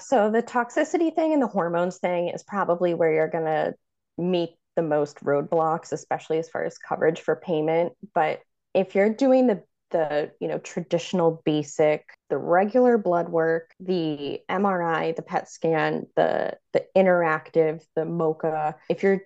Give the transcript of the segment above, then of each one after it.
So the toxicity thing and the hormones thing is probably where you're going to meet the most roadblocks, especially as far as coverage for payment. But if you're doing the the you know traditional basic the regular blood work the mri the pet scan the the interactive the MoCA if you're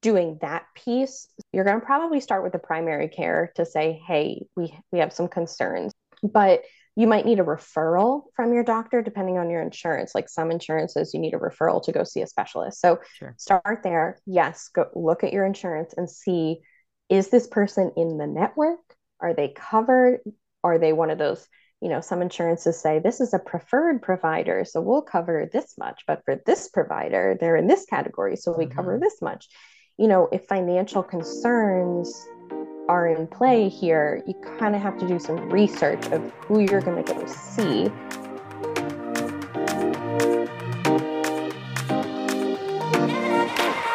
doing that piece you're going to probably start with the primary care to say hey we we have some concerns but you might need a referral from your doctor depending on your insurance. Like some insurances you need a referral to go see a specialist. So sure. start there. Yes go look at your insurance and see is this person in the network? Are they covered? Are they one of those you know some insurances say this is a preferred provider so we'll cover this much but for this provider they're in this category so we mm-hmm. cover this much. You know if financial concerns are in play here, you kind of have to do some research of who you're going to go see.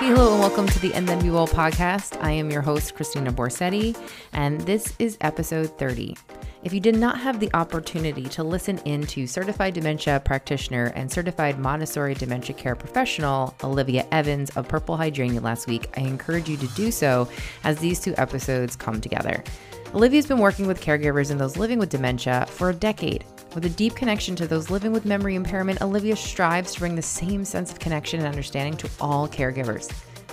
Hello and welcome to the And Then We Will podcast. I am your host, Kristina Borsetti, and this is episode 30. If you did not have the opportunity to listen in to certified dementia practitioner and certified Montessori dementia care professional Olivia Evans of Purple Hydrangea last week, I encourage you to do so as these two episodes come together. Olivia's been working with caregivers and those living with dementia for a decade. With a deep connection to those living with memory impairment, Olivia strives to bring the same sense of connection and understanding to all caregivers.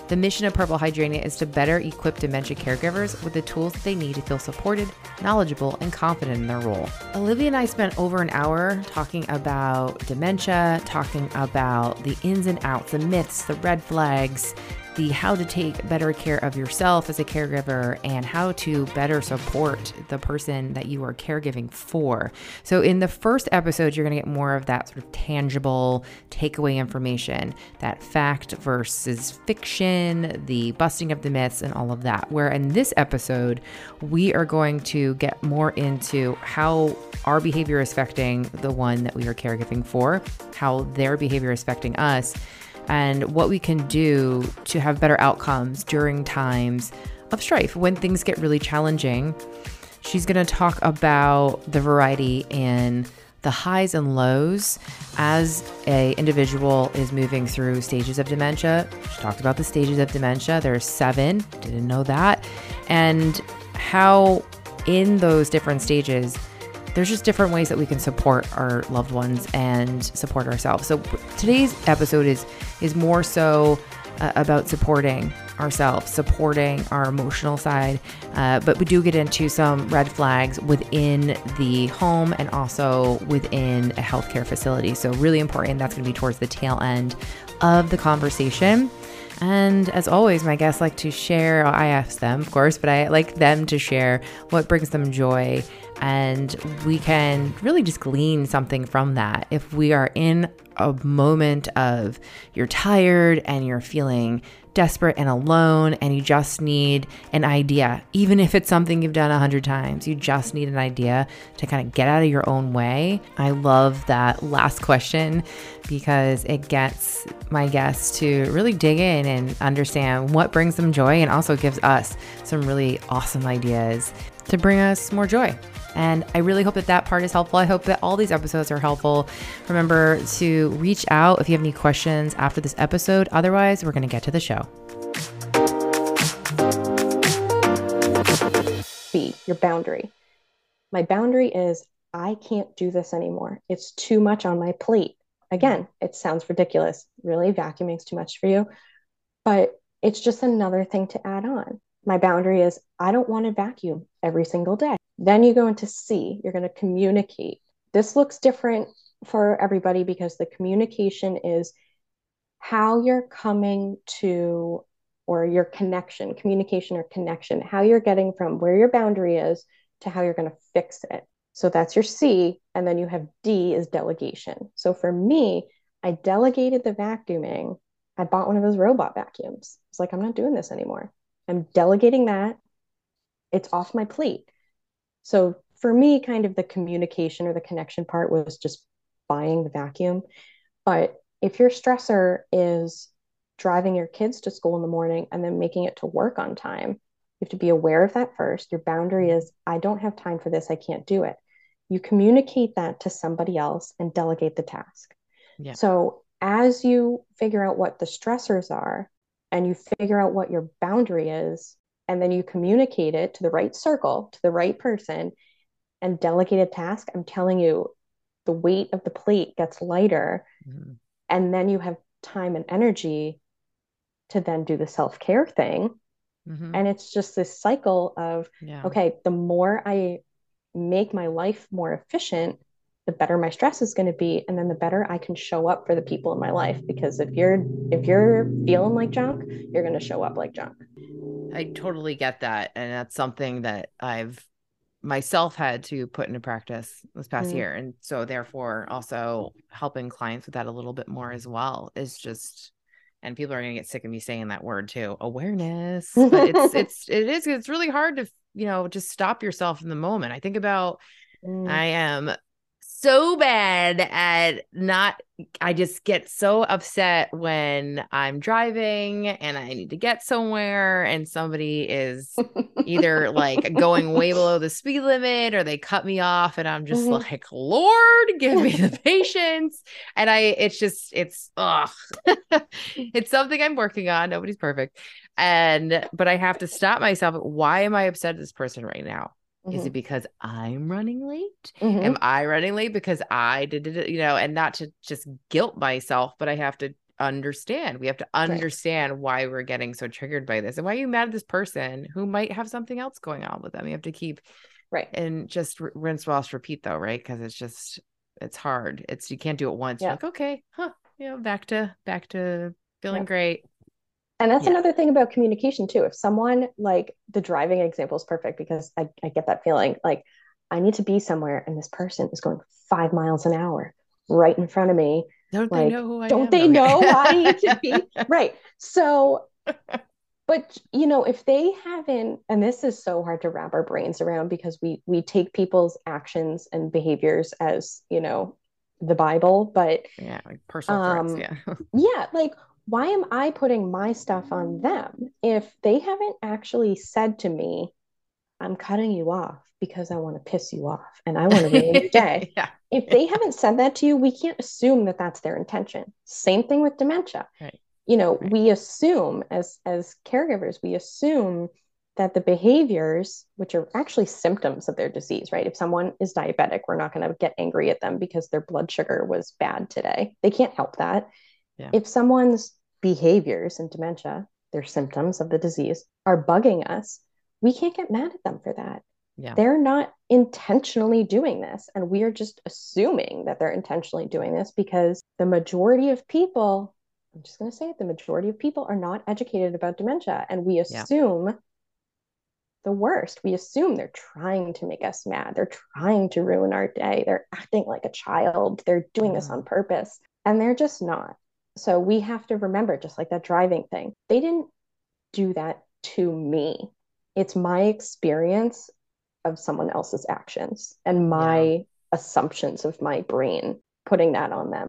The mission of Purple Hydrangea is to better equip dementia caregivers with the tools that they need to feel supported, knowledgeable, and confident in their role. Olivia and I spent over an hour talking about dementia, talking about the ins and outs, the myths, the red flags, the how to take better care of yourself as a caregiver and how to better support the person that you are caregiving for. So, in the first episode, you're going to get more of that sort of tangible takeaway information, that fact versus fiction, the busting of the myths, and all of that. Where in this episode, we are going to get more into how our behavior is affecting the one that we are caregiving for, how their behavior is affecting us and what we can do to have better outcomes during times of strife when things get really challenging. She's going to talk about the variety in the highs and lows as a individual is moving through stages of dementia. She talked about the stages of dementia. There's 7, didn't know that. And how in those different stages there's just different ways that we can support our loved ones and support ourselves. So today's episode is is more so uh, about supporting ourselves, supporting our emotional side, uh, but we do get into some red flags within the home and also within a healthcare facility. So really important. That's going to be towards the tail end of the conversation. And as always, my guests like to share, I ask them, of course, but I like them to share what brings them joy and we can really just glean something from that. If we are in a moment of you're tired and you're feeling desperate and alone and you just need an idea, even if it's something you've done a hundred times, you just need an idea to kind of get out of your own way. I love that last question because it gets my guests to really dig in and understand what brings them joy and also gives us some really awesome ideas to bring us more joy. And I really hope that that part is helpful. I hope that all these episodes are helpful. Remember to reach out if you have any questions after this episode. Otherwise, we're going to get to the show. B, your boundary. My boundary is I can't do this anymore. It's too much on my plate. Again, it sounds ridiculous. Really, vacuuming's too much for you. But it's just another thing to add on. My boundary is I don't want to vacuum every single day. Then you go into C, you're going to communicate. This looks different for everybody because the communication is how you're coming to or your connection, communication or connection, how you're getting from where your boundary is to how you're going to fix it. So that's your C. And then you have D is delegation. So for me, I delegated the vacuuming. I bought one of those robot vacuums. It's like, I'm not doing this anymore. I'm delegating that. It's off my plate. So for me, kind of the communication or the connection part was just buying the vacuum. But if your stressor is driving your kids to school in the morning and then making it to work on time, you have to be aware of that first. Your boundary is, I don't have time for this. I can't do it. You communicate that to somebody else and delegate the task. Yeah. So as you figure out what the stressors are and you figure out what your boundary is, and then you communicate it to the right circle, to the right person, and delegate a task, I'm telling you, the weight of the plate gets lighter. Mm-hmm. And then you have time and energy to then do the self care thing. Mm-hmm. And it's just this cycle of, yeah. okay, the more I make my life more efficient, the better my stress is going to be and then the better i can show up for the people in my life because if you're if you're feeling like junk you're going to show up like junk i totally get that and that's something that i've myself had to put into practice this past mm-hmm. year and so therefore also helping clients with that a little bit more as well is just and people are going to get sick of me saying that word too awareness but it's it's it is it's really hard to you know just stop yourself in the moment i think about mm. i am so bad at not I just get so upset when I'm driving and I need to get somewhere and somebody is either like going way below the speed limit or they cut me off and I'm just mm-hmm. like, Lord, give me the patience. And I it's just it's ugh. it's something I'm working on. Nobody's perfect. And but I have to stop myself. Why am I upset at this person right now? Mm-hmm. Is it mm-hmm. because I'm running late? Mm-hmm. Am I running late because I did it, you know, and not to just guilt myself, but I have to understand. We have to understand right. why we're getting so triggered by this and why are you mad at this person who might have something else going on with them. You have to keep right and just rinse, wash, repeat though, right? Because it's just it's hard. It's you can't do it once. Yeah. You're like, okay, huh, you know, back to back to feeling yeah. great. And that's yeah. another thing about communication too. If someone like the driving example is perfect because I, I get that feeling like I need to be somewhere and this person is going five miles an hour right in front of me. Don't like, they know who I don't am? they know why I need to be right? So, but you know, if they haven't, and this is so hard to wrap our brains around because we we take people's actions and behaviors as you know the Bible, but yeah, like personal um, threats, yeah, yeah, like why am I putting my stuff on them if they haven't actually said to me, I'm cutting you off because I want to piss you off and I want to ruin your day? yeah. If they haven't said that to you, we can't assume that that's their intention. Same thing with dementia. Right. You know, right. we assume as as caregivers, we assume that the behaviors, which are actually symptoms of their disease, right? If someone is diabetic, we're not going to get angry at them because their blood sugar was bad today. They can't help that yeah. If someone's behaviors in dementia, their symptoms of the disease, are bugging us, we can't get mad at them for that. Yeah. They're not intentionally doing this. And we are just assuming that they're intentionally doing this because the majority of people, I'm just going to say it, the majority of people are not educated about dementia. And we assume yeah. the worst. We assume they're trying to make us mad. They're trying to ruin our day. They're acting like a child. They're doing this mm. on purpose. And they're just not. So we have to remember, just like that driving thing, they didn't do that to me. It's my experience of someone else's actions and my yeah. assumptions of my brain putting that on them.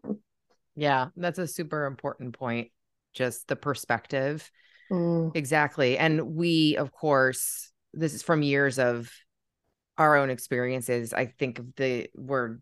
Yeah, that's a super important point. Just the perspective. Mm. Exactly. And we, of course, this is from years of our own experiences. I think of the we're,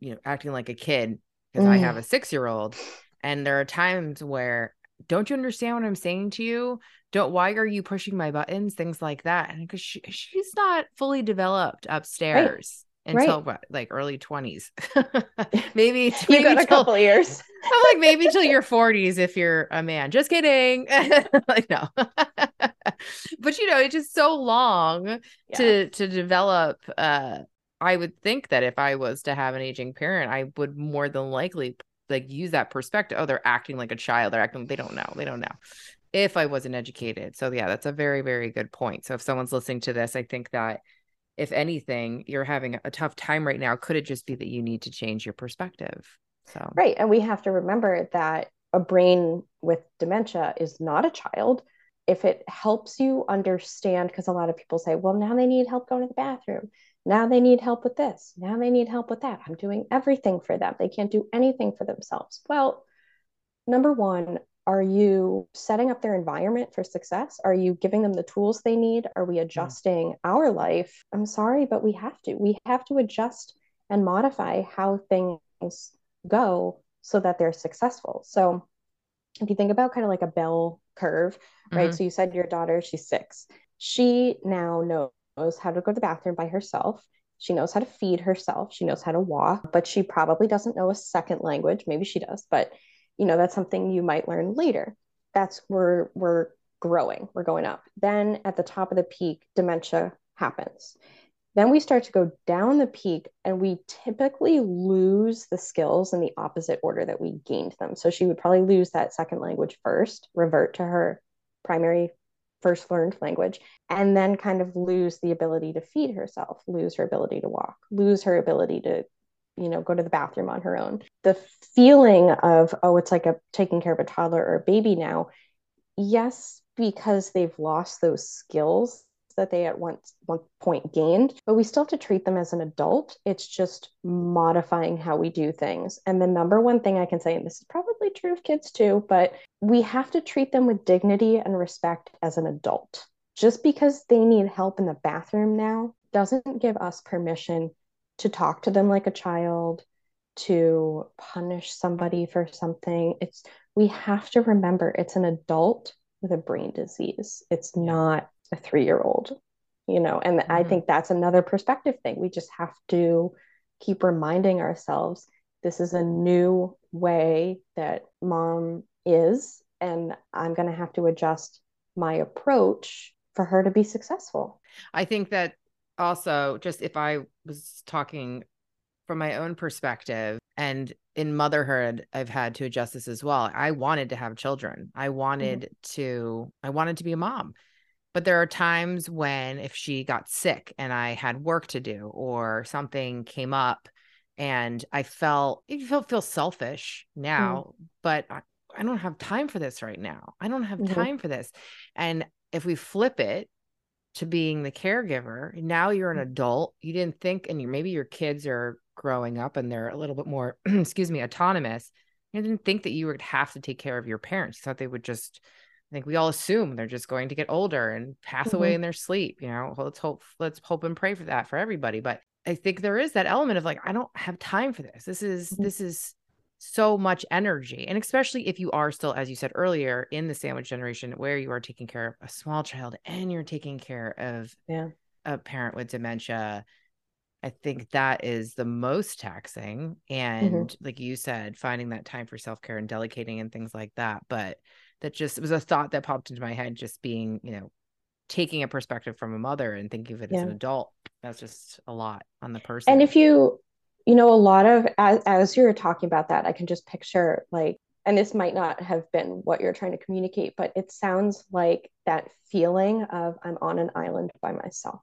you know, acting like a kid because mm. I have a six year old and there are times where, don't you understand what I'm saying to you? Don't, why are you pushing my buttons? Things like that. And because she, she's not fully developed upstairs. Right until right. what like early 20s maybe, maybe got a couple years i'm like maybe till your 40s if you're a man just kidding like no but you know it's just so long yeah. to to develop uh i would think that if i was to have an aging parent i would more than likely like use that perspective. Oh, they're acting like a child. They're acting. They don't know. They don't know. If I wasn't educated, so yeah, that's a very very good point. So if someone's listening to this, I think that if anything, you're having a tough time right now. Could it just be that you need to change your perspective? So right, and we have to remember that a brain with dementia is not a child. If it helps you understand, because a lot of people say, well, now they need help going to the bathroom now they need help with this. Now they need help with that. I'm doing everything for them. They can't do anything for themselves. Well, number one, are you setting up their environment for success? Are you giving them the tools they need? Are we adjusting our life? I'm sorry, but we have to. We have to adjust and modify how things go so that they're successful. So if you think about kind of like a bell curve, right? Mm-hmm. So you said your daughter, she's six. She now knows how to go to the bathroom by herself. She knows how to feed herself. She knows how to walk, but she probably doesn't know a second language. Maybe she does, but you know, that's something you might learn later. That's where we're growing, we're going up. Then at the top of the peak, dementia happens. Then we start to go down the peak and we typically lose the skills in the opposite order that we gained them. So she would probably lose that second language first, revert to her primary first learned language, and then kind of lose the ability to feed herself, lose her ability to walk, lose her ability to you know go to the bathroom on her own. The feeling of oh it's like a taking care of a toddler or a baby now. Yes because they've lost those skills that they at one, one point gained, but we still have to treat them as an adult. It's just modifying how we do things. And the number one thing I can say, and this is probably true of kids too, but we have to treat them with dignity and respect as an adult. Just because they need help in the bathroom now doesn't give us permission to talk to them like a child, to punish somebody for something. It's we have to remember it's an adult with a brain disease. It's not a three year old, you know, and mm-hmm. I think that's another perspective thing. We just have to keep reminding ourselves this is a new way that mom is, and I'm going to have to adjust my approach for her to be successful. I think that also, just if I was talking from my own perspective and in motherhood i've had to adjust this as well i wanted to have children i wanted mm-hmm. to i wanted to be a mom but there are times when if she got sick and I had work to do or something came up and I felt it felt feel selfish now, mm. but I, I, don't have time for this right now. I don't have mm-hmm. time for this. And if we flip it to being the caregiver, now you're an mm. adult. You didn't think, and you maybe your kids are growing up and they're a little bit more, excuse me, autonomous. You didn't think that you would have to take care of your parents. You thought they would just I think we all assume they're just going to get older and pass mm-hmm. away in their sleep. You know, well, let's hope let's hope and pray for that for everybody. But I think there is that element of like, I don't have time for this. This is mm-hmm. this is so much energy. And especially if you are still, as you said earlier, in the sandwich generation where you are taking care of a small child and you're taking care of yeah. a parent with dementia. I think that is the most taxing. Mm-hmm. And mm-hmm. like you said, finding that time for self care and delegating and things like that. But that just was a thought that popped into my head just being you know taking a perspective from a mother and thinking of it yeah. as an adult. That's just a lot on the person. And if you you know a lot of as, as you're talking about that i can just picture like and this might not have been what you're trying to communicate but it sounds like that feeling of i'm on an island by myself.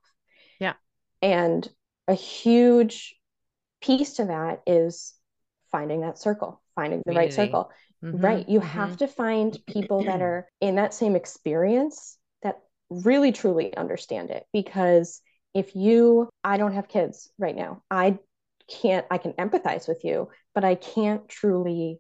Yeah. And a huge piece to that is finding that circle finding the Community. right circle Mm-hmm, right. You mm-hmm. have to find people that are in that same experience that really truly understand it. Because if you, I don't have kids right now, I can't, I can empathize with you, but I can't truly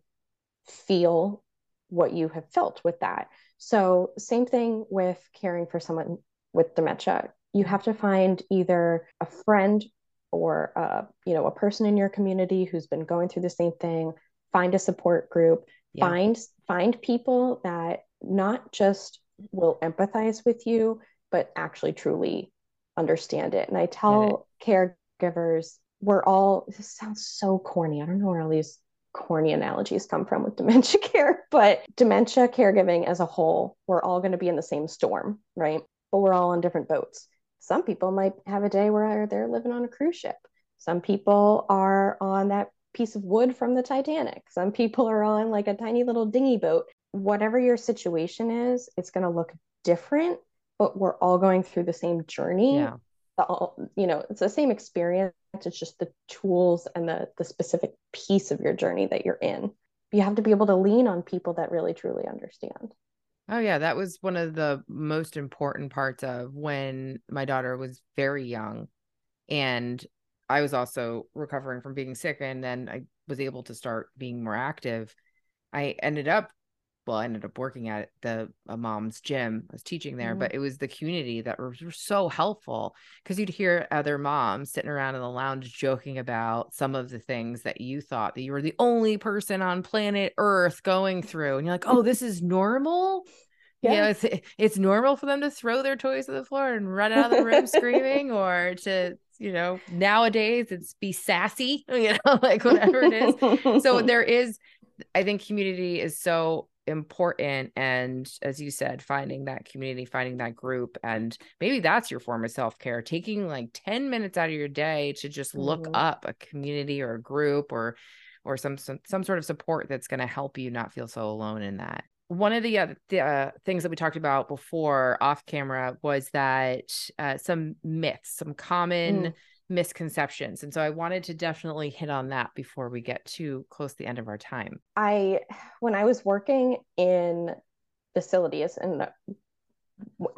feel what you have felt with that. So, same thing with caring for someone with dementia. You have to find either a friend or a, you know a person in your community who's been going through the same thing find a support group yeah. find find people that not just will empathize with you but actually truly understand it. And i tell caregivers we're all this sounds so corny. I don't know where all these corny analogies come from with dementia care but dementia caregiving as a whole we're all going to be in the same storm right? But we're all on different boats. Some people might have a day where they're living on a cruise ship. Some people are on that piece of wood from the Titanic. Some people are on like a tiny little dinghy boat. Whatever your situation is, it's going to look different, but we're all going through the same journey. Yeah. The, you know, it's the same experience. It's just the tools and the the specific piece of your journey that you're in. You have to be able to lean on people that really truly understand. Oh yeah, that was one of the most important parts of when my daughter was very young and I was also recovering from being sick and then I was able to start being more active. I ended up well, I ended up working at the a mom's gym. I was teaching there, Mm-hmm. but it was the community that were, were so helpful because you'd hear other moms sitting around in the lounge joking about some of the things that you thought that you were the only person on planet Earth going through, and you're like, "Oh, this is normal." Yeah, Yeah. it's it's normal for them to throw their toys to the floor and run out of the room screaming, or to you know nowadays it's be sassy, you know, like whatever it is so there is i think community is so important and as you said finding that community finding that group and maybe that's your form of self-care taking like 10 minutes out of your day to just look Mhm. up a community or a group or or some some, some sort of support that's going to help you not feel so alone in that one of the, uh, the uh, things that we talked about before off camera was that uh, some myths some common Mm. misconceptions. And so I wanted to definitely hit on that before we get too close to the end of our time. I when I was working in facilities and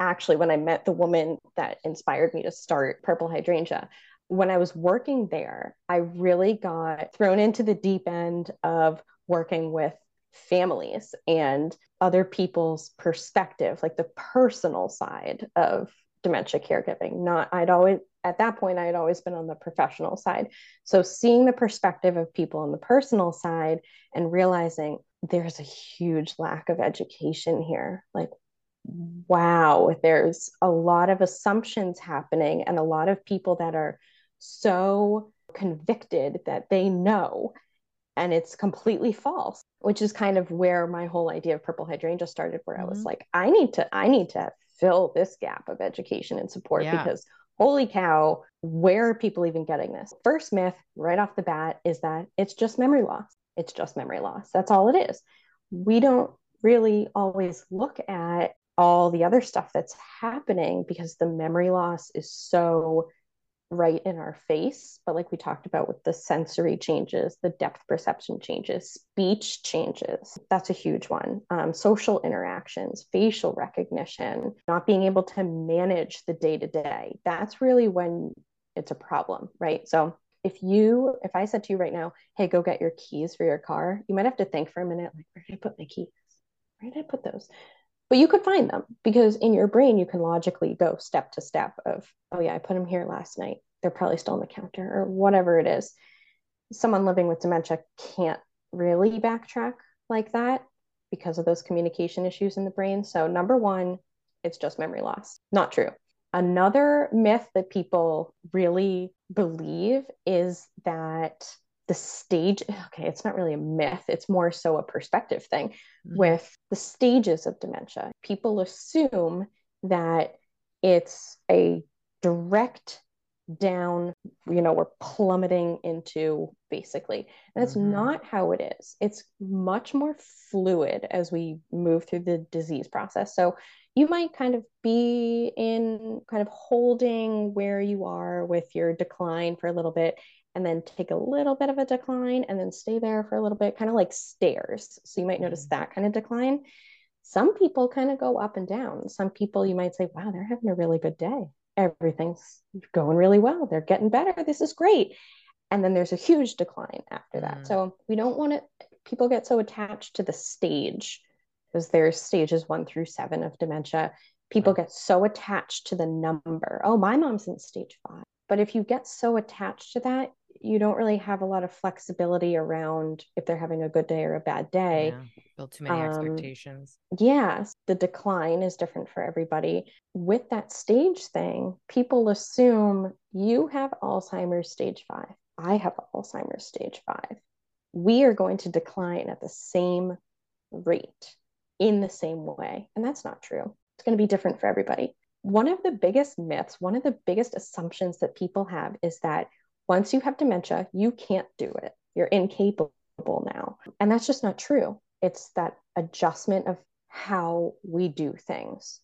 actually when I met the woman that inspired me to start Purple Hydrangea, when I was working there, I really got thrown into the deep end of working with families and other people's perspective, like the personal side of dementia caregiving. Not I'd always at that point I had always been on the professional side. So seeing the perspective of people on the personal side and realizing there's a huge lack of education here. Like, wow, there's a lot of assumptions happening and a lot of people that are so convicted that they know and it's completely false which is kind of where my whole idea of purple hydrangea started where mm-hmm. i was like i need to i need to fill this gap of education and support yeah. because holy cow, where are people even getting this? First myth right off the bat is that it's just memory loss. It's just memory loss. That's all it is. We don't really always look at all the other stuff that's happening because the memory loss is so right in our face. But like we talked about with the sensory changes, the depth perception changes, speech changes, that's a huge one. Um, social interactions, facial recognition, not being able to manage the day to day. That's really when it's a problem, right? So if you, if I said to you right now, hey, go get your keys for your car, you might have to think for a minute, like, where did I put my keys? Where did I put those? But you could find them because in your brain you can logically go step to step of oh yeah i put them here last night. They're probably still on the counter or whatever it is. Someone living with dementia can't really backtrack like that because of those communication issues in the brain. So number one it's just memory loss. Not true. Another myth that people really believe is that the stage okay it's not really a myth it's more so a perspective thing mm-hmm. with the stages of dementia people assume that it's a direct down you know we're plummeting into basically and it's mm-hmm. not how it is it's much more fluid as we move through the disease process so you might kind of be in kind of holding where you are with your decline for a little bit and then take a little bit of a decline and then stay there for a little bit, kind of like stairs. So you might notice Mm-hmm. that kind of decline. Some people kind of go up and down. Some people you might say, wow, they're having a really good day. Everything's going really well. They're getting better. This is great. And then there's a huge decline after that. Mm. So we don't want to, people get so attached to the stage because there's stages one through seven of dementia. People get so attached to the number. Oh, my mom's in stage five. But if you get so attached to that, you don't really have a lot of flexibility around if they're having a good day or a bad day. Yeah, build too many um, expectations. Yes, the decline is different for everybody. With that stage thing, people assume you have Alzheimer's stage five. I have Alzheimer's stage five. We are going to decline at the same rate in the same way. And that's not true. It's going to be different for everybody. One of the biggest myths, one of the biggest assumptions that people have is that once you have dementia, you can't do it. You're incapable now. And that's just not true. It's that adjustment of how we do things.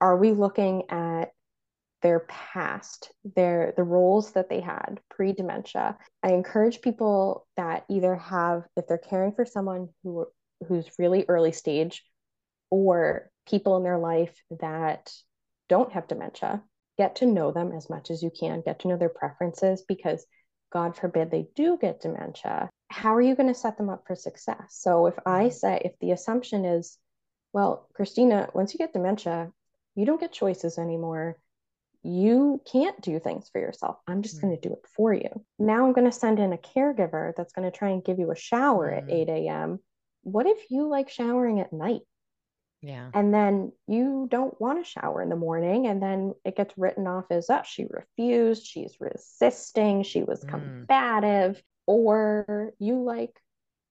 Are we looking at their past, their the roles that they had pre-dementia? I encourage people that either have, if they're caring for someone who who's really early stage, or people in their life that don't have dementia, get to know them as much as you can, get to know their preferences because God forbid they do get dementia. How are you going to set them up for success? So if I say, if the assumption is Well, Kristina, once you get dementia, you don't get choices anymore. You can't do things for yourself. I'm just going to do it for you. Now I'm going to send in a caregiver that's going to try and give you a shower at Mm. 8 a.m. What if you like showering at night? Yeah. and then you don't want to shower in the morning and then it gets written off as oh she refused she's resisting she was Mm. combative or you like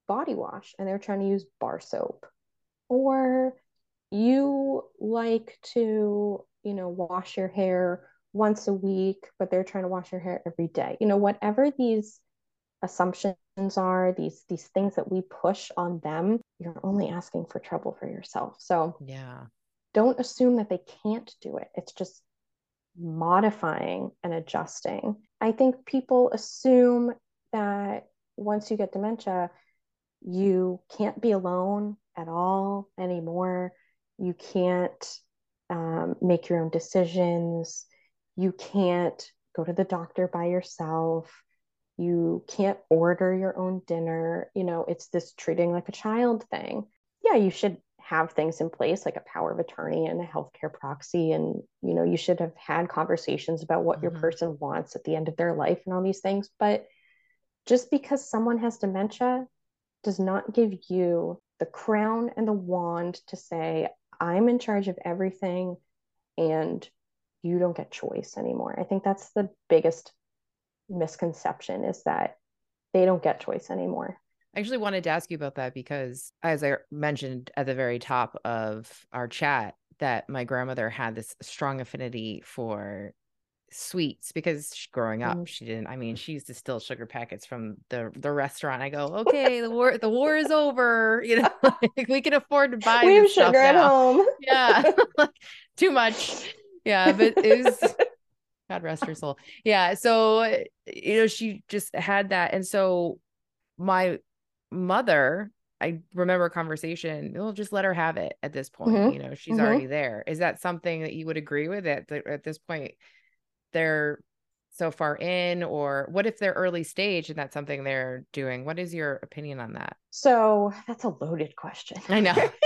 body wash and they're trying to use bar soap or you like to you know wash your hair once a week but they're trying to wash your hair every day you know whatever these assumptions are these these things that we push on them you're only asking for trouble for yourself. So Yeah. don't assume that they can't do it. It's just modifying and adjusting. I think people assume that once you get dementia you can't be alone at all anymore. You can't um, make your own decisions. You can't go to the doctor by yourself you can't order your own dinner you know it's this treating like a child thing. Yeah you should have things in place like a power of attorney and a healthcare proxy and you know you should have had conversations about what your Mhm. person wants at the end of their life and all these things. But just because someone has dementia does not give you the crown and the wand to say i'm in charge of everything and you don't get choice anymore. I think that's the biggest misconception is that they don't get choice anymore. I actually wanted to ask you about that because, as I mentioned at the very top of our chat, that my grandmother had this strong affinity for sweets because sh- growing up Mm. she didn't i mean she used to steal sugar packets from the the restaurant i go okay the war the war is over you know like, we can afford to buy we have sugar at home. yeah too much yeah but it was god rest her soul yeah so you know she just had that and so my mother i remember a conversation we'll just let her have it at this point Mhm, you know she's mhm. already there is that something that you would agree with at, the, at this point they're so far in or what if they're early stage and that's something they're doing what is your opinion on that So that's a loaded question. I know.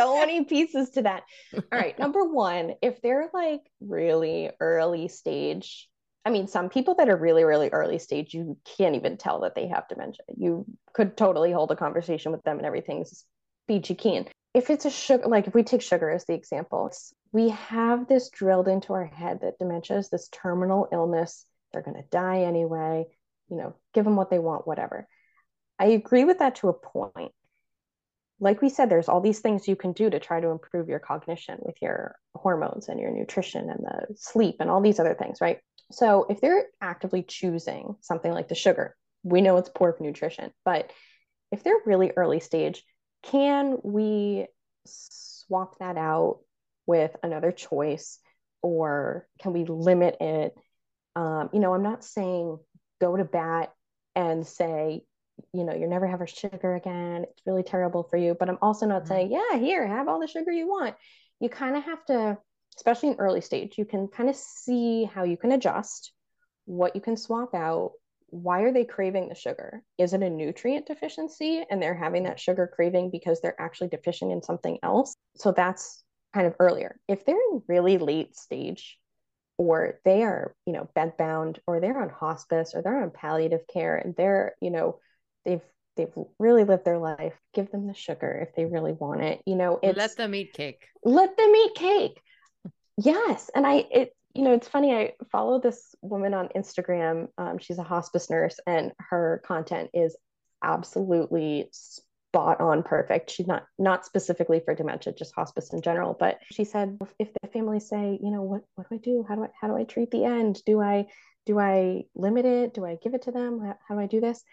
So many pieces to that. All right. Number one, if they're like really early stage, I mean, some people that are really, really early stage, you can't even tell that they have dementia. You could totally hold a conversation with them and everything's peachy keen. If it's a sugar, like if we take sugar as the example, we have this drilled into our head that dementia is this terminal illness. They're going to die anyway. You know, give them what they want, whatever. I agree with that to a point. Like we said, there's all these things you can do to try to improve your cognition with your hormones and your nutrition and the sleep and all these other things, right? So if they're actively choosing something like the sugar, we know it's poor for nutrition, but if they're really early stage, can we swap that out with another choice or can we limit it? Um, you know, I'm not saying go to bat and say, you know, you're never have her sugar again. It's really terrible for you. But I'm also not Mhm. saying, yeah, here, have all the sugar you want. You kind of have to, especially in early stage, you can kind of see how you can adjust, what you can swap out. Why are they craving the sugar? Is it a nutrient deficiency and they're having that sugar craving because they're actually deficient in something else? So that's kind of earlier. If they're in really late stage, or they are, you know, bed bound, or they're on hospice, or they're on palliative care, and they're, you know, they've they've really lived their life. Give them the sugar if they really want it. You know, it's let them eat cake let them eat cake. Yes, and I it you know it's funny. I follow this woman on Instagram. Um, she's a hospice nurse, and her content is absolutely spot on perfect. She's not not specifically for dementia, just hospice in general. But she said if the family say, you know, what what do I do? How do I how do I treat the end? Do I do I limit it? Do I give it to them? How, how do I do this?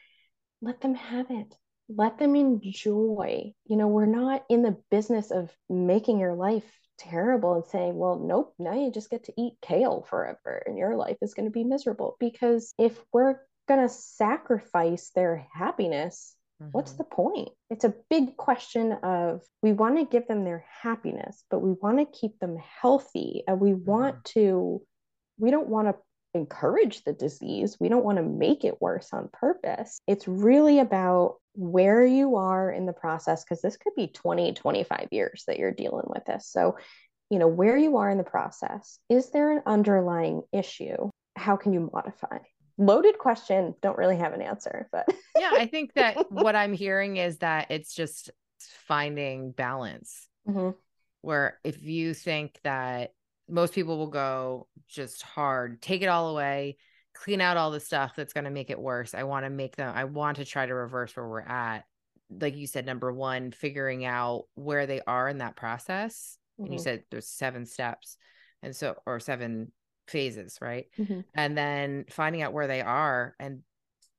Let them have it. Let them enjoy. You know, we're not in the business of making your life terrible and saying, well, nope, now you just get to eat kale forever and your life is going to be miserable. Because if we're going to sacrifice their happiness, what's Mhm. the point? It's a big question of we want to give them their happiness, but we want to keep them healthy and we want to, we don't want to encourage the disease. We don't want to make it worse on purpose. It's really about where you are in the process, because this could be 20, 25 years that you're dealing with this. So, you know, where you are in the process. Is there an underlying issue? How can you modify? Loaded question, don't really have an answer, but yeah, I think that what I'm hearing is that it's just finding balance. Mm-hmm. Where if you think that most people will go just hard, take it all away, clean out all the stuff that's going to make it worse. I want to make them, I want to try to reverse where we're at. Like you said, number one, figuring out where they are in that process. Mm-hmm. And you mm-hmm. said there's seven steps. And so, or seven phases, right? Mm-hmm. And then finding out where they are and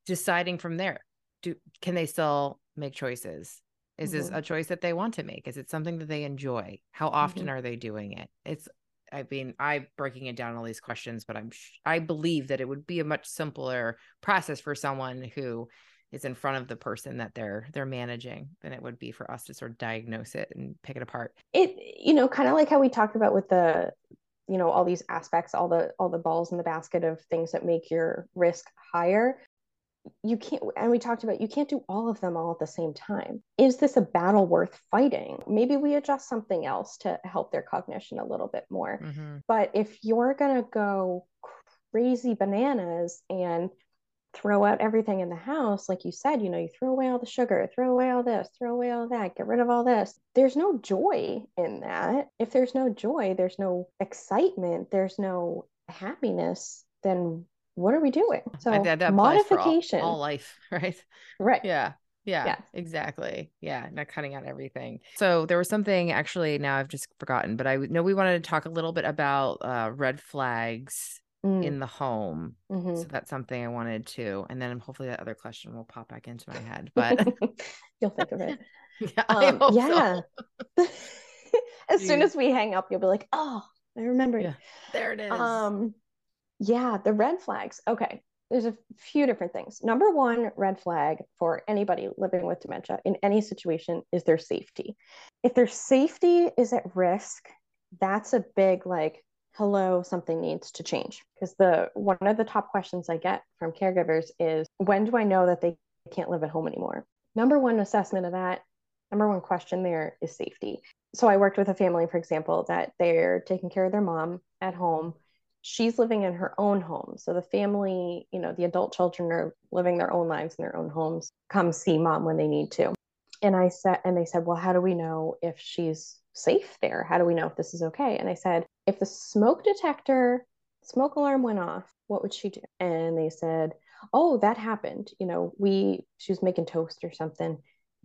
deciding from there. Do can they still make choices? Is mm-hmm. this a choice that they want to make? Is it something that they enjoy? How often mm-hmm. are they doing it? It's I mean, I breaking it down all these questions, but I'm I believe that it would be a much simpler process for someone who is in front of the person that they're they're managing than it would be for us to sort of diagnose it and pick it apart. It you know, kind of like how we talked about with the you know all these aspects all the all the balls in the basket of things that make your risk higher you can't and we talked about you can't do all of them all at the same time. Is this a battle worth fighting? Maybe we adjust something else to help their cognition a little bit more. Mm-hmm. but if you're going to go crazy bananas and throw out everything in the house like you said you know you throw away all the sugar throw away all this throw away all that get rid of all this there's no joy in that. If there's no joy there's no excitement there's no happiness then what are we doing? So modification, all, all, life, right? Right. Yeah. Yeah, yeah, exactly. Yeah, not cutting out everything. So there was something actually. Now I've just forgotten, but I know we wanted to talk a little bit about uh, red flags mm. in the home. Mm-hmm. So that's something I wanted to, and then hopefully that other question will pop back into my head. But you'll think of it. yeah. Um, yeah. So. as soon as we hang up, you'll be like, "Oh, I remember." Yeah, there it is. Um, yeah, the red flags. Okay. There's a few different things. Number one red flag for anybody living with dementia in any situation is their safety. If their safety is at risk, that's a big like, hello, something needs to change. Because the one of the top questions I get from caregivers is when do I know that they can't live at home anymore? Number one assessment of that, number one question there is safety. So I worked with a family, for example, that they're taking care of their mom at home she's living in her own home. So the family, you know, the adult children are living their own lives in their own homes, come see mom when they need to. And I said, and they said, well, how do we know if she's safe there? How do we know if this is okay? And I said, if the smoke detector, smoke alarm went off, what would she do? And they said, oh, that happened. You know, we, she was making toast or something.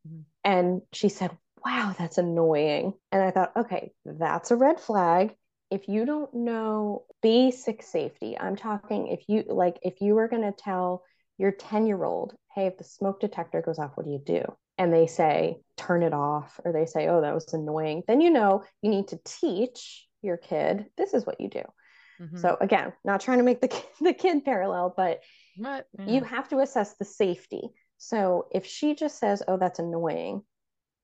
Mm-hmm. And she said, wow, that's annoying. And I thought, okay, that's a red flag if you don't know basic safety, I'm talking if you like, if you were going to tell your 10 year old, hey, if the smoke detector goes off, what do you do? And they say, turn it off, or they say, oh, that was annoying, then you know you need to teach your kid this is what you do. Mm-hmm. So again, not trying to make the kid, the kid parallel, but yeah. you have to assess the safety. So if she just says, "Oh, that's annoying,"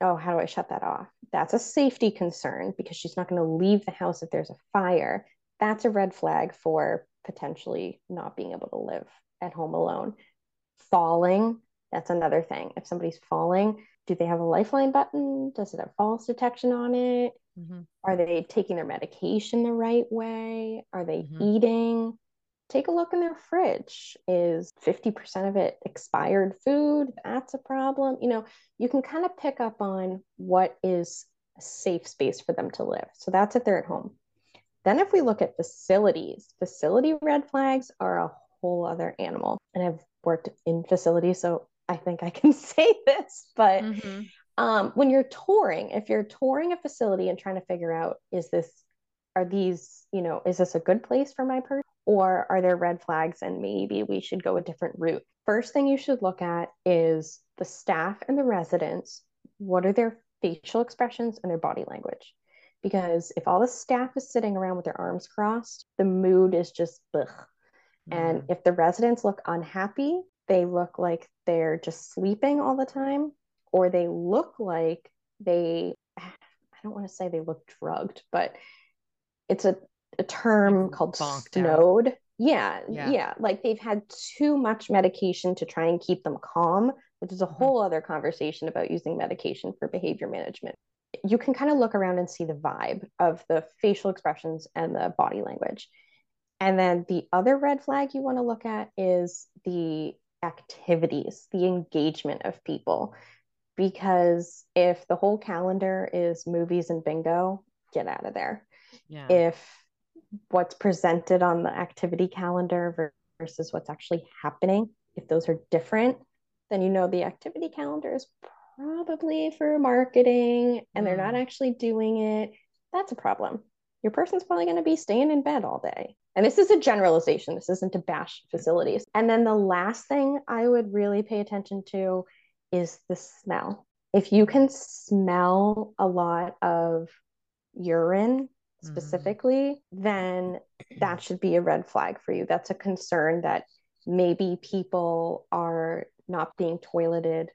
oh, how do I shut that off? That's a safety concern because she's not going to leave the house if there's a fire. That's a red flag for potentially not being able to live at home alone. Falling, that's another thing. If somebody's falling, do they have a lifeline button? Does it have falls detection on it? Mm-hmm. Are they taking their medication the right way? Are they mm-hmm. eating? Take a look in their fridge. Is 50% of it expired food? That's a problem. You know, you can kind of pick up on what is a safe space for them to live. So that's if they're at home. Then, if we look at facilities, facility red flags are a whole other animal. And I've worked in facilities, so I think I can say this, but mm-hmm. um, when you're touring, if you're touring a facility and trying to figure out, is this, are these, you know, is this a good place for my person? Or are there red flags and maybe we should go a different route? First thing you should look at is the staff and the residents. What are their facial expressions and their body language? Because if all the staff is sitting around with their arms crossed, the mood is just ugh. Mm-hmm. And if the residents look unhappy, they look like they're just sleeping all the time, or they look like they, I don't want to say they look drugged, but it's a a term called snowed. Yeah, yeah, yeah. Like they've had too much medication to try and keep them calm, which is a mm-hmm. whole other conversation about using medication for behavior management. You can kind of look around and see the vibe of the facial expressions and the body language. And then the other red flag you want to look at is the activities, the engagement of people. Because if the whole calendar is movies and bingo, get out of there. Yeah. If what's presented on the activity calendar versus what's actually happening, if those are different, then you know the activity calendar is probably for marketing and they're not mm. actually doing it. That's a problem. Your person's probably going to be staying in bed all day. And this is a generalization. This isn't to bash facilities. And then the last thing I would really pay attention to is the smell. If you can smell a lot of urine. Specifically, mm. then that should be a red flag for you. That's a concern that maybe people are not being toileted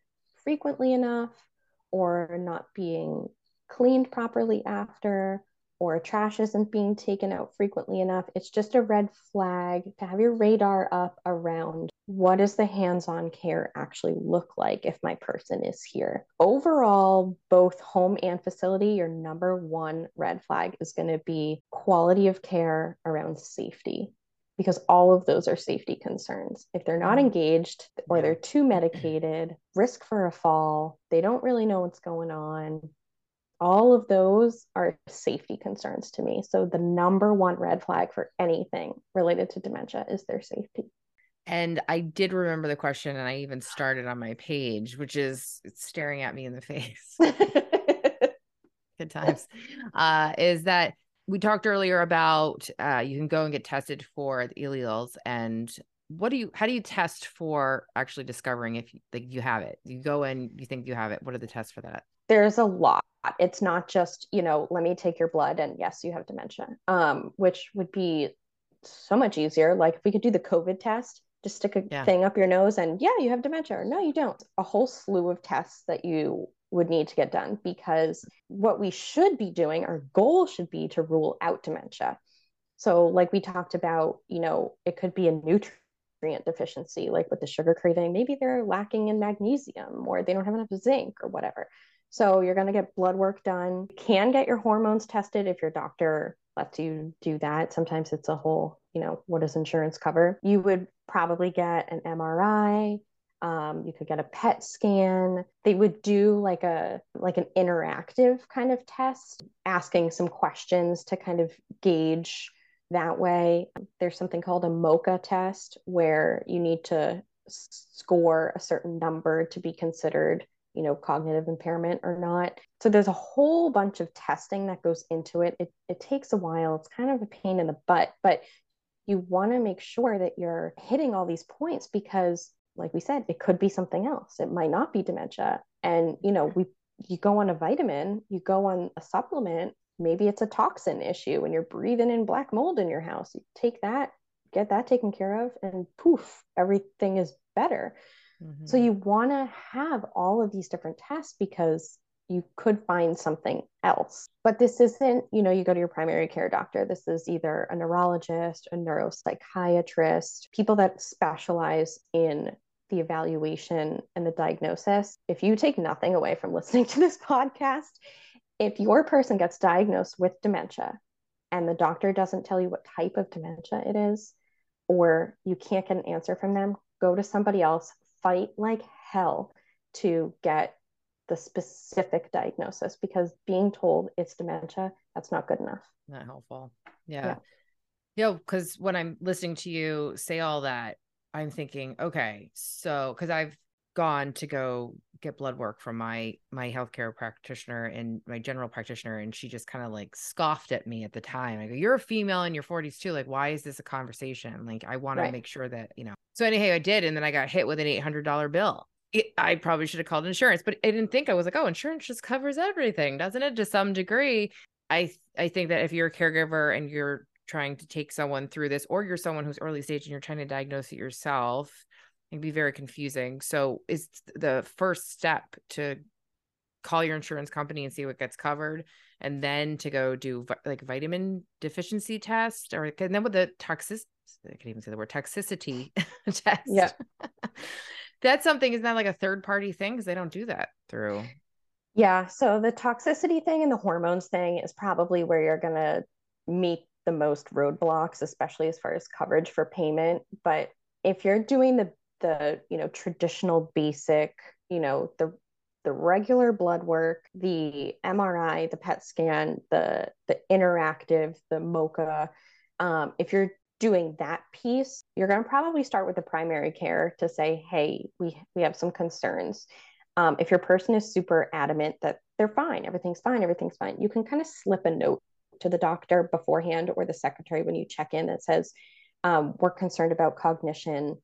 frequently enough or not being cleaned properly after or trash isn't being taken out frequently enough. It's just a red flag to have your radar up around what does the hands-on care actually look like if my person is here. Overall, both home and facility, your number one red flag is going to be quality of care around safety because all of those are safety concerns. If they're not mm-hmm. engaged or they're too medicated, risk for a fall, they don't really know what's going on, all of those are safety concerns to me. So the number one red flag for anything related to dementia is their safety. And I did remember the question, and I even started on my page, which is staring at me in the face. Good times. Uh, is that we talked earlier about uh, you can go and get tested for the alleles, and what do you? How do you test for actually discovering if like you have it? You go in, you think you have it. What are the tests for that? There's a lot. It's not just you know let me take your blood and yes you have dementia um, which would be so much easier. Like if we could do the covid test just stick a yeah. thing up your nose and yeah you have dementia. Or no you don't. A whole slew of tests that you would need to get done because what we should be doing our goal should be to rule out dementia. So like we talked about you know it could be a nutrient deficiency like with the sugar craving. Maybe they're lacking in magnesium or they don't have enough zinc or whatever so you're going to get blood work done. You can get your hormones tested if your doctor lets you do that. Sometimes it's a whole, you know, what does insurance cover? You would probably get an MRI. Um, you could get a PET scan. They would do like a like an interactive kind of test, asking some questions to kind of gauge that way. There's something called a MoCA test where you need to score a certain number to be considered you know cognitive impairment or not. So there's a whole bunch of testing that goes into it. It, it takes a while. It's kind of a pain in the butt but you want to make sure that you're hitting all these points because like we said it could be something else. It might not be dementia. And you know we you go on a vitamin you go on a supplement maybe it's a toxin issue and you're breathing in black mold in your house. You take that get that taken care of and poof everything is better Mm-hmm. So you want to have all of these different tests because you could find something else. But this isn't, you know, you go to your primary care doctor. This is either a neurologist, a neuropsychiatrist, people that specialize in the evaluation and the diagnosis. If you take nothing away from listening to this podcast, if your person gets diagnosed with dementia and the doctor doesn't tell you what type of dementia it is, or you can't get an answer from them, go to somebody else, fight like hell to get the specific diagnosis because being told it's dementia, that's not good enough. Not helpful. Yeah. Yeah. because when I'm listening to you say all that, I'm thinking, okay, so because I've gone to go get blood work from my my healthcare practitioner and my general practitioner and she just kind of like scoffed at me at the time. I go you're a female in your 40s too like why is this a conversation? Like i want right. to make sure that you know so anyhow i did and then i got hit with an $800 bill. It, i probably should have called insurance but i didn't think i was like oh insurance just covers everything doesn't it to some degree? I i think that if you're a caregiver and you're trying to take someone through this or you're someone who's early stage and you're trying to diagnose it yourself can be very confusing. So is the first step to call your insurance company and see what gets covered and then to go do like vitamin deficiency test or and then with the toxicity I can even say the word toxicity test. Yeah. that's something, isn't that like a third party thing? Because they don't do that through. Yeah. So the toxicity thing and the hormones thing is probably where you're going to meet the most roadblocks, especially as far as coverage for payment. But if you're doing the, the, you know, traditional basic, you know, the, the regular blood work, the MRI, the PET scan, the, the interactive, the MoCA, um, if you're doing that piece, you're going to probably start with the primary care to say, hey, we, we have some concerns. Um, if your person is super adamant that they're fine, everything's fine, everything's fine, you can kind of slip a note to the doctor beforehand or the secretary when you check in that says, um, we're concerned about cognition.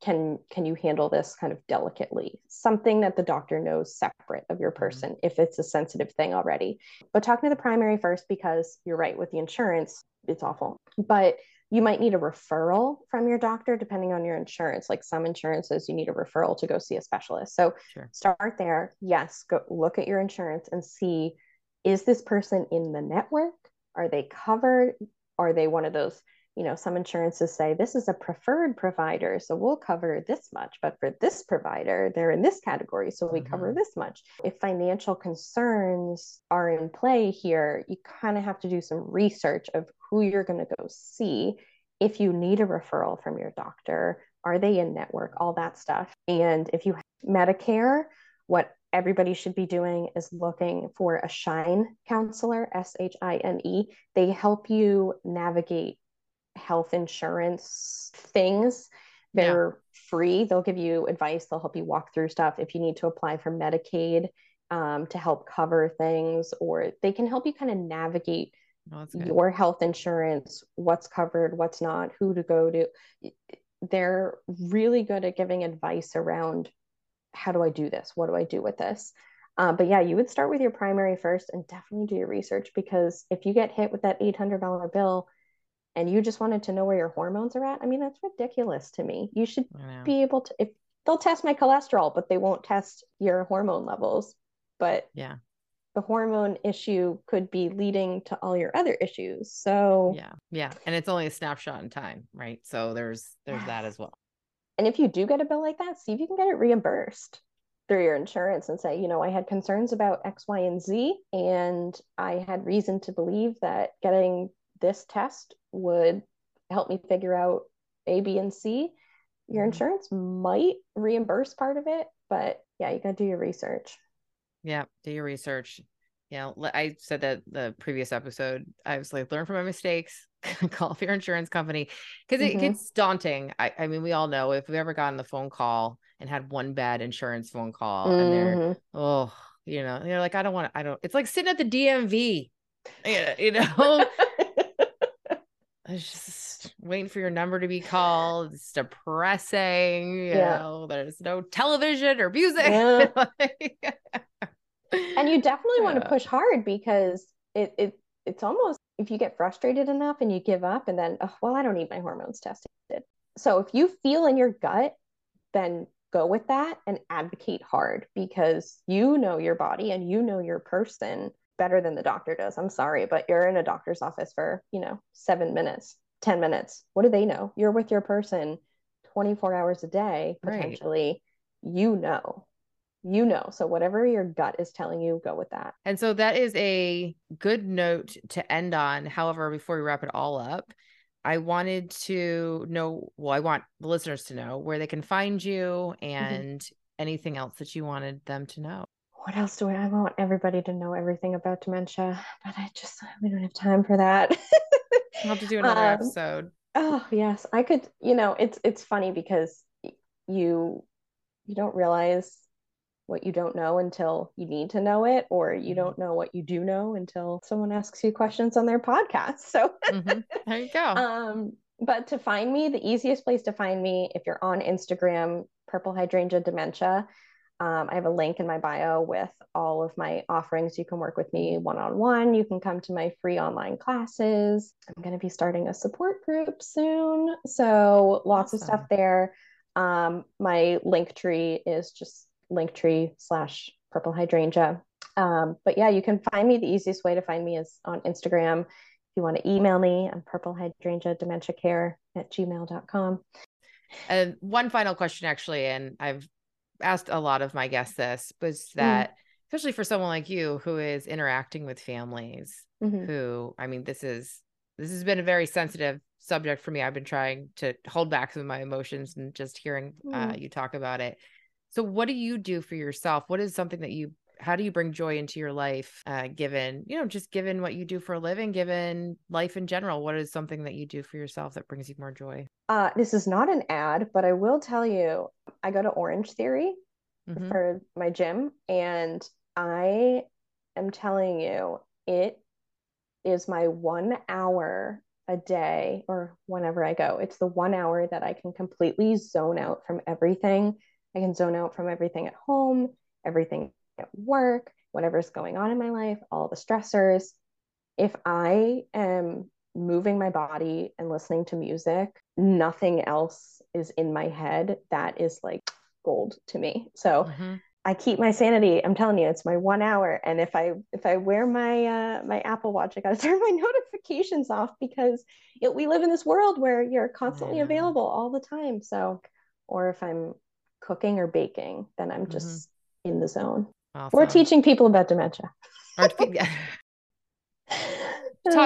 Can can you handle this kind of delicately? Something that the doctor knows separate of your mm-hmm. person mm-hmm. if it's a sensitive thing already. But talking to the primary first because you're right with the insurance, it's awful. But you might need a referral from your doctor depending on your insurance like some insurances you need a referral to go see a specialist so sure. start there yes go look at your insurance and see is this person in the network are they covered are they one of those you know some insurances say this is a preferred provider so we'll cover this much but for this provider they're in this category so we mm-hmm. cover this much. If financial concerns are in play here you kind of have to do some research of who you're going to go see if you need a referral from your doctor are they in network all that stuff. And if you have medicare what everybody should be doing is looking for a SHINE counselor s-h-i-n-e they help you navigate health insurance things they're yeah. free they'll give you advice they'll help you walk through stuff if you need to apply for medicaid um, to help cover things or they can help you kind of navigate Oh, your health insurance, what's covered, what's not, who to go to. They're really good at giving advice around how do I do this? What do I do with this? Uh, but yeah, you would start with your primary first and definitely do your research because if you get hit with that $800 bill and you just wanted to know where your hormones are at, I mean, that's ridiculous to me. You should be able to, if they'll test my cholesterol, but they won't test your hormone levels. But yeah, the hormone issue could be leading to all your other issues. So yeah, yeah, and it's only a snapshot in time, right? So there's there's that as well. And if you do get a bill like that, see if you can get it reimbursed through your insurance and say, you know, I had concerns about X, Y, and Z, and I had reason to believe that getting this test would help me figure out A, B, and C. Your mm-hmm. insurance might reimburse part of it, but yeah, you got to do your research. Yeah, do your research. Yeah, I said that the previous episode. I was like, learn from my mistakes. call up your insurance company because it mm-hmm. gets daunting. I, I mean, we all know if we've ever gotten the phone call and had one bad insurance phone call, mm-hmm. and they're mm-hmm. oh, you know, you're like, I don't want, to, I don't. It's like sitting at the DMV. Yeah, you know. I was just waiting for your number to be called. It's depressing. You yeah. know, there's no television or music. Yeah. and you definitely yeah. want to push hard because it, it it's almost if you get frustrated enough and you give up and then oh, well i don't need my hormones tested so if you feel in your gut then go with that and advocate hard because you know your body and you know your person better than the doctor does i'm sorry but you're in a doctor's office for you know seven minutes 10 minutes what do they know you're with your person 24 hours a day potentially right. you know you know. So whatever your gut is telling you, go with that. And so that is a good note to end on. However, before we wrap it all up, I wanted to know, well, I want the listeners to know where they can find you mm-hmm. and mm-hmm. anything else that you wanted them to know. What else do I, I want everybody to know everything about dementia, but I just we don't have time for that. I'll have to do another um, episode. Oh yes, I could. You know, it's it's funny because you you don't realize what you don't know until you need to know it, or you mm-hmm. don't know what you do know until someone asks you questions on their podcast. So mm-hmm. there you go. Um, but to find me, the easiest place to find me, if you're on Instagram, Purple Hydrangea Dementia, um, I have a link in my bio with all of my offerings. You can work with me one on one. You can come to my free online classes. I'm going to be starting a support group soon. So lots awesome. of stuff there. Um, my link tree is just linktree slash purple hydrangea. Um, but yeah, you can find me. The easiest way to find me is on Instagram. If you want to email me, I'm purple hydrangea dementia care at gmail.com. And one final question, actually, and I've asked a lot of my guests this was mm. that, mm. especially for someone like you who is interacting with families mm-hmm. who, I mean, this is, this has been a very sensitive subject for me. I've been trying to hold back some of my emotions and just hearing uh, mm. uh, you talk about it. So, what do you do for yourself? What is something that you how do you bring joy into your life uh, given you know just given what you do for a living given life in general what is something that you do for yourself that brings you more joy uh, this is not an ad but i will tell you i go to Orangetheory mm-hmm. for my gym and i am telling you it is my one hour a day or whenever i go it's the one hour that i can completely zone out from everything i can zone out from everything at home everything at work, whatever's going on in my life, all the stressors. If I am moving my body and listening to music, nothing else is in my head that is like gold to me. So mm-hmm. I keep my sanity. I'm telling you, it's my one hour. And if I if I wear my uh, my Apple Watch, I got to turn my notifications off because it, we live in this world where you're constantly available all the time. So, or if I'm cooking or baking, then I'm just mm-hmm. in the zone. Awesome. We're teaching people about dementia. Top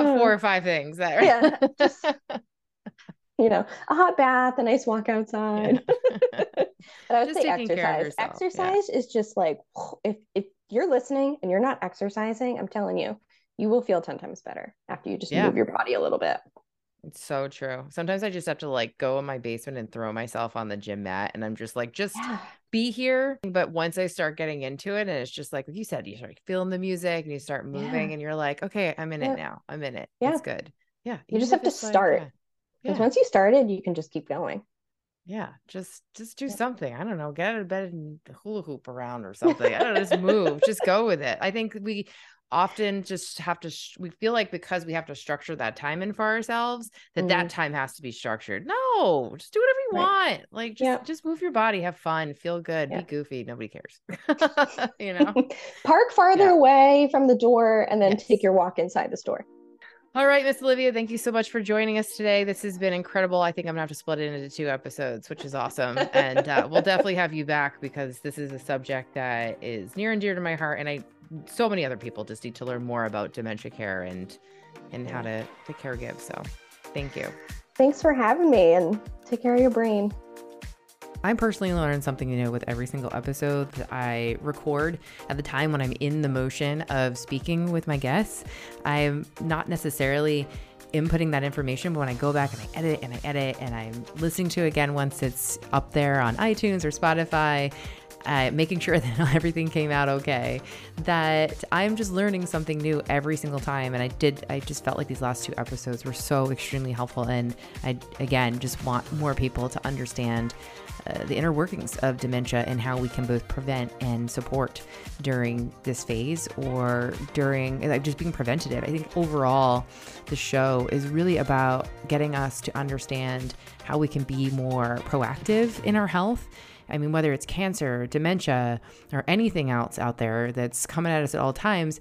four uh, or five things that yeah, just, you know, a hot bath, a nice walk outside. Yeah. but I would just say exercise. Exercise yeah. is just like if if you're listening and you're not exercising, I'm telling you, you will feel 10 times better after you just yeah. move your body a little bit. It's so true. Sometimes I just have to like go in my basement and throw myself on the gym mat and I'm just like, just yeah. be here. But once I start getting into it, and it's just like, like you said, you start feeling the music and you start moving yeah. and you're like, okay, I'm in yeah. it now. I'm in it. Yeah. It's good. Yeah. You just have to start. Like, because once you started, you can just keep going. Yeah, just just do something. I don't know, get out of bed and hula hoop around or something. I don't know, just move, just go with it. I think we often just have to sh- we feel like because we have to structure that time in for ourselves that mm that time has to be structured no just do whatever you right. want like just yep. just move your body have fun feel good yep. be goofy nobody cares you know park farther yeah. away from the door and then yes. take your walk inside the store all right, Miss Olivia, thank you so much for joining us today. This has been incredible. I think I'm gonna have to split it into two episodes, which is awesome. and uh, we'll definitely have you back because this is a subject that is near and dear to my heart. And I so many other people just need to learn more about dementia care and and how to to care give. So thank you. Thanks for having me and take care of your brain. I personally learn something new with every single episode that I record at the time when I'm in the motion of speaking with my guests. I'm not necessarily inputting that information, but when I go back and I edit and I edit and I'm listening to it again once it's up there on iTunes or Spotify, uh, making sure that everything came out okay, that I'm just learning something new every single time. And I did, I just felt like these last two episodes were so extremely helpful. And I, again, just want more people to understand uh, the inner workings of dementia and how we can both prevent and support during this phase or during like just being preventative. I think overall, the show is really about getting us to understand how we can be more proactive in our health I mean, whether it's cancer, dementia, or anything else out there that's coming at us at all times,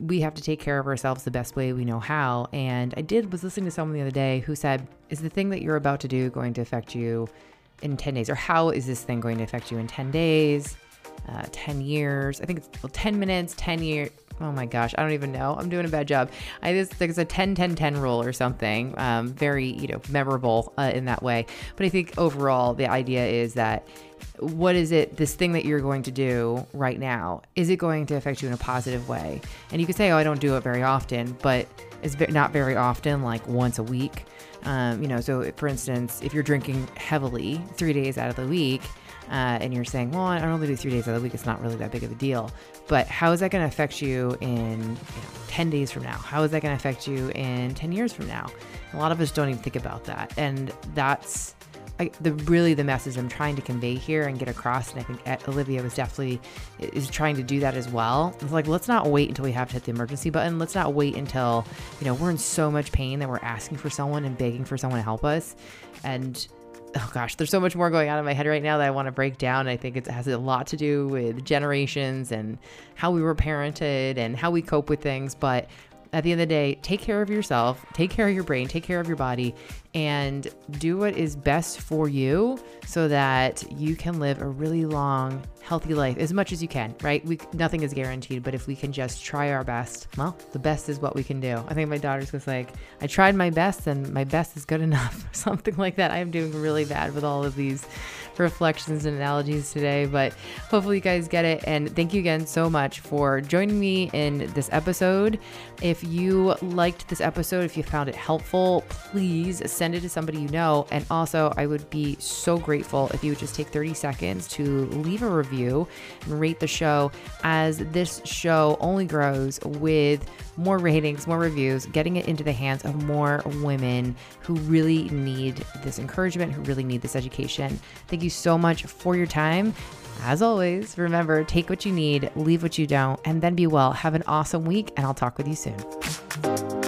we have to take care of ourselves the best way we know how. And I did was listening to someone the other day who said, "Is the thing that you're about to do going to affect you in 10 days, or how is this thing going to affect you in 10 days?" Uh, 10 years. I think it's well, 10 minutes, 10 years. Oh my gosh, I don't even know. I'm doing a bad job. I just there's a 10 10 10 rule or something. Um, very, you know, memorable uh, in that way. But I think overall the idea is that what is it this thing that you're going to do right now is it going to affect you in a positive way? And you could say oh i don't do it very often but it's not very often like once a week. Um, you know so for instance if you're drinking heavily three days out of the week uh, and you're saying well i only do three days out of the week it's not really that big of a deal but how is that going to affect you in you know, 10 days from now? How is that going to affect you in 10 years from now? A lot of us don't even think about that and that's I, the really the message I'm trying to convey here and get across, and I think eh, Olivia was definitely is trying to do that as well. It's like let's not wait until we have to hit the emergency button. Let's not wait until you know we're in so much pain that we're asking for someone and begging for someone to help us. And oh gosh, there's so much more going on in my head right now that I want to break down. I think it has a lot to do with generations and how we were parented and how we cope with things. But at the end of the day, take care of yourself, take care of your brain, take care of your body, and do what is best for you so that you can live a really long, healthy life as much as you can, right? We nothing is guaranteed, but if we can just try our best, well, the best is what we can do. I think my daughter's just like, I tried my best and my best is good enough, or something like that. I am doing really bad with all of these reflections and analogies today, but hopefully you guys get it. And thank you again so much for joining me in this episode. If you liked this episode, if you found it helpful, please send it to somebody you know. And also, I would be so grateful if you would just take 30 seconds to leave a review and rate the show, as this show only grows with more ratings, more reviews, getting it into the hands of more women who really need this encouragement, who really need this education. Thank you so much for your time. As always, remember take what you need, leave what you don't, and then be well. Have an awesome week, and I'll talk with you soon.